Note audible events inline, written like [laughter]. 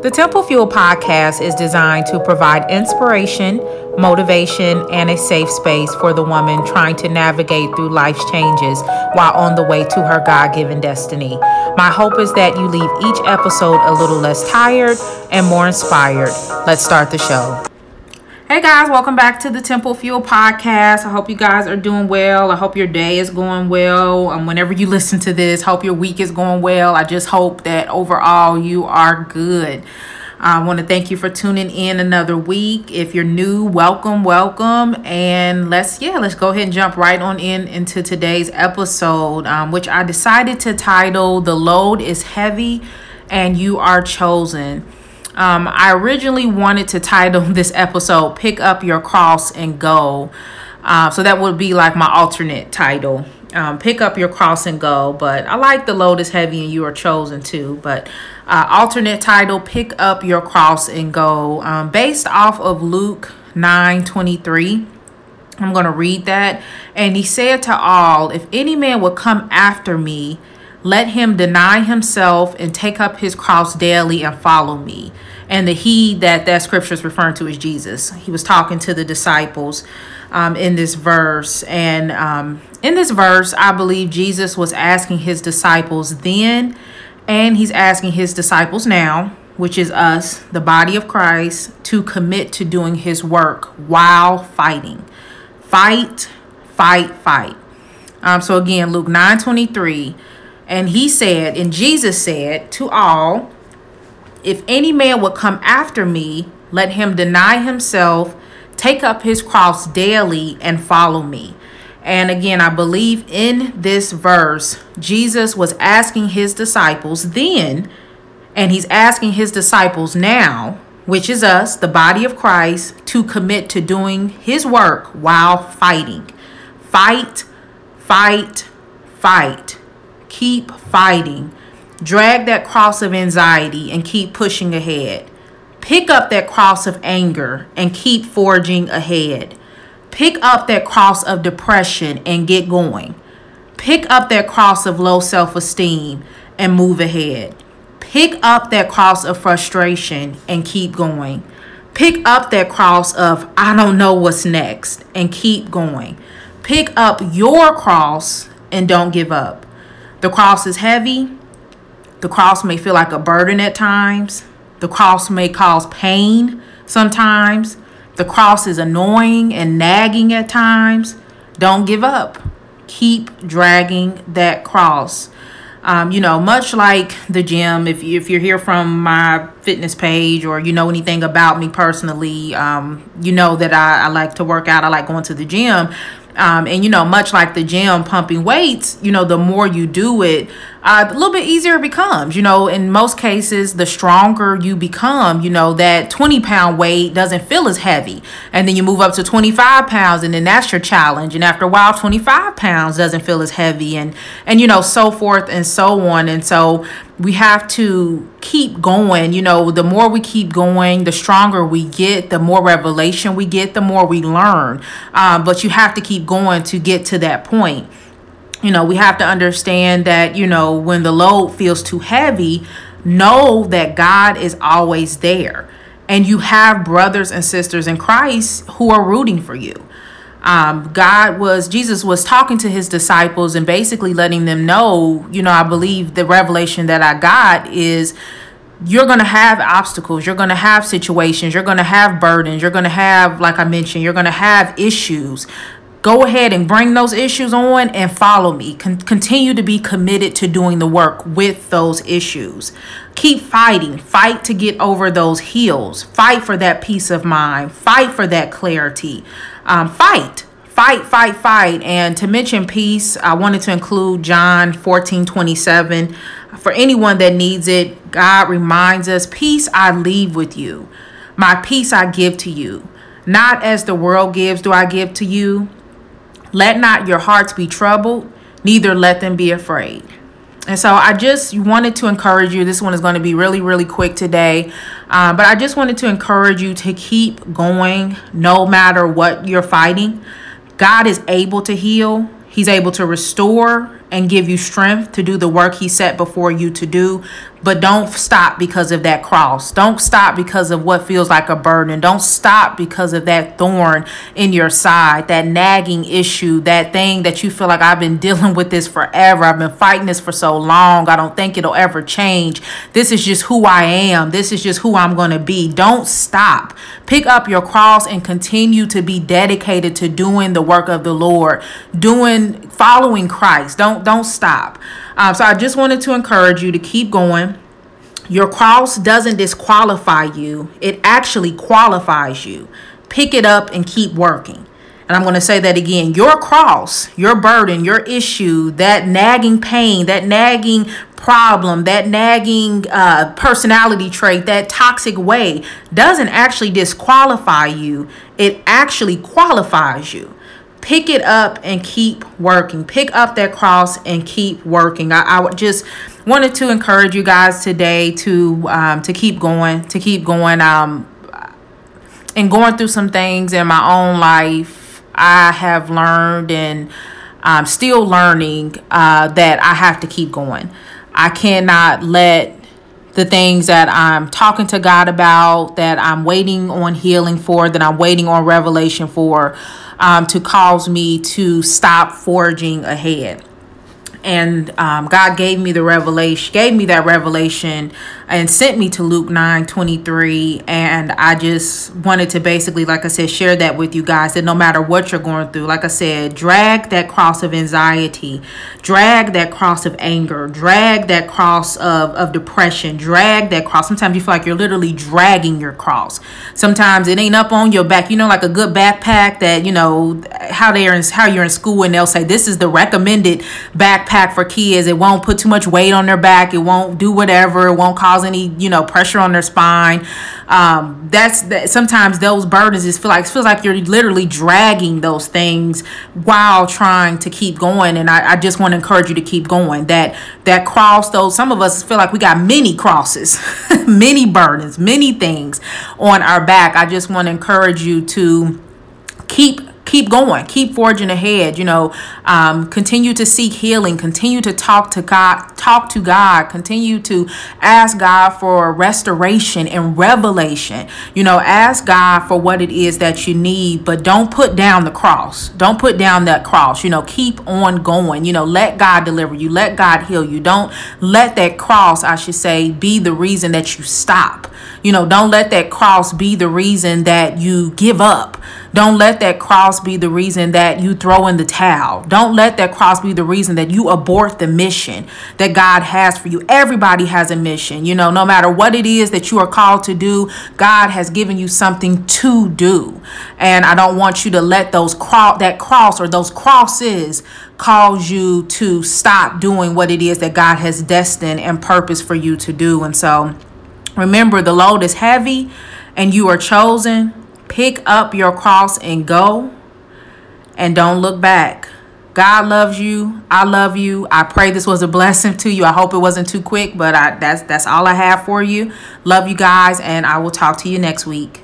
The Temple Fuel podcast is designed to provide inspiration, motivation, and a safe space for the woman trying to navigate through life's changes while on the way to her God given destiny. My hope is that you leave each episode a little less tired and more inspired. Let's start the show. Hey guys, welcome back to the Temple Fuel podcast. I hope you guys are doing well. I hope your day is going well. Um, whenever you listen to this, hope your week is going well. I just hope that overall you are good. I want to thank you for tuning in another week. If you're new, welcome, welcome, and let's yeah, let's go ahead and jump right on in into today's episode, um, which I decided to title "The Load Is Heavy and You Are Chosen." Um, I originally wanted to title [laughs] this episode Pick Up Your Cross and Go. Uh, so that would be like my alternate title. Um, pick up your cross and go. But I like the load is heavy and you are chosen too. But uh, alternate title Pick Up Your Cross and Go. Um, based off of Luke 9 23. I'm going to read that. And he said to all, If any man would come after me, let him deny himself and take up his cross daily and follow me. And the he that that scripture is referring to is Jesus. He was talking to the disciples um, in this verse. And um, in this verse, I believe Jesus was asking his disciples then, and he's asking his disciples now, which is us, the body of Christ, to commit to doing his work while fighting. Fight, fight, fight. Um, so again, Luke 9 23 and he said, and Jesus said to all, If any man would come after me, let him deny himself, take up his cross daily, and follow me. And again, I believe in this verse, Jesus was asking his disciples then, and he's asking his disciples now, which is us, the body of Christ, to commit to doing his work while fighting. Fight, fight, fight. Keep fighting. Drag that cross of anxiety and keep pushing ahead. Pick up that cross of anger and keep forging ahead. Pick up that cross of depression and get going. Pick up that cross of low self esteem and move ahead. Pick up that cross of frustration and keep going. Pick up that cross of I don't know what's next and keep going. Pick up your cross and don't give up. The cross is heavy. The cross may feel like a burden at times. The cross may cause pain sometimes. The cross is annoying and nagging at times. Don't give up. Keep dragging that cross. Um, you know, much like the gym, if, you, if you're here from my fitness page or you know anything about me personally, um, you know that I, I like to work out. I like going to the gym. Um, and you know, much like the gym pumping weights, you know, the more you do it, uh, a little bit easier it becomes. You know, in most cases, the stronger you become, you know, that 20 pound weight doesn't feel as heavy. And then you move up to 25 pounds, and then that's your challenge. And after a while, 25 pounds doesn't feel as heavy, and and you know, so forth and so on. And so we have to keep going. You know, the more we keep going, the stronger we get, the more revelation we get, the more we learn. Um, but you have to keep going to get to that point. You know, we have to understand that, you know, when the load feels too heavy, know that God is always there. And you have brothers and sisters in Christ who are rooting for you um, God was, Jesus was talking to his disciples and basically letting them know, you know, I believe the revelation that I got is you're going to have obstacles, you're going to have situations, you're going to have burdens, you're going to have, like I mentioned, you're going to have issues. Go ahead and bring those issues on and follow me. Con- continue to be committed to doing the work with those issues. Keep fighting. Fight to get over those heels. Fight for that peace of mind. Fight for that clarity um, fight fight fight fight and to mention peace i wanted to include john 14 27 for anyone that needs it god reminds us peace i leave with you my peace i give to you not as the world gives do i give to you let not your hearts be troubled neither let them be afraid and so I just wanted to encourage you. This one is going to be really, really quick today. Uh, but I just wanted to encourage you to keep going no matter what you're fighting. God is able to heal, He's able to restore, and give you strength to do the work He set before you to do. But don't stop because of that cross. Don't stop because of what feels like a burden. Don't stop because of that thorn in your side, that nagging issue, that thing that you feel like I've been dealing with this forever. I've been fighting this for so long. I don't think it'll ever change. This is just who I am. This is just who I'm going to be. Don't stop. Pick up your cross and continue to be dedicated to doing the work of the Lord, doing following Christ. Don't don't stop. Um, so I just wanted to encourage you to keep going. Your cross doesn't disqualify you, it actually qualifies you. Pick it up and keep working. And I'm going to say that again. Your cross, your burden, your issue, that nagging pain, that nagging problem, that nagging uh, personality trait, that toxic way doesn't actually disqualify you. It actually qualifies you pick it up and keep working. Pick up that cross and keep working. I, I just wanted to encourage you guys today to um, to keep going, to keep going. Um, and going through some things in my own life, I have learned and I'm still learning uh, that I have to keep going. I cannot let the things that I'm talking to God about, that I'm waiting on healing for, that I'm waiting on revelation for, um, to cause me to stop forging ahead. And um, God gave me the revelation, gave me that revelation, and sent me to Luke 9 23. And I just wanted to basically, like I said, share that with you guys that no matter what you're going through, like I said, drag that cross of anxiety, drag that cross of anger, drag that cross of, of depression, drag that cross. Sometimes you feel like you're literally dragging your cross. Sometimes it ain't up on your back, you know, like a good backpack that, you know, how they're in, how you're in school and they'll say, this is the recommended backpack backpack for kids. It won't put too much weight on their back. It won't do whatever. It won't cause any, you know, pressure on their spine. Um, that's that. Sometimes those burdens just feel like feels like you're literally dragging those things while trying to keep going. And I, I just want to encourage you to keep going. That that cross, those some of us feel like we got many crosses, [laughs] many burdens, many things on our back. I just want to encourage you to keep keep going keep forging ahead you know um, continue to seek healing continue to talk to god talk to god continue to ask god for restoration and revelation. You know ask god for what it is that you need but don't put down the cross. Don't put down that cross. You know keep on going. You know let god deliver you. Let god heal you. Don't let that cross i should say be the reason that you stop. You know don't let that cross be the reason that you give up don't let that cross be the reason that you throw in the towel. Don't let that cross be the reason that you abort the mission that God has for you. Everybody has a mission. You know, no matter what it is that you are called to do, God has given you something to do. And I don't want you to let those cross that cross or those crosses cause you to stop doing what it is that God has destined and purpose for you to do. And so remember the load is heavy and you are chosen Pick up your cross and go and don't look back. God loves you. I love you. I pray this was a blessing to you. I hope it wasn't too quick, but I, that's that's all I have for you. Love you guys and I will talk to you next week.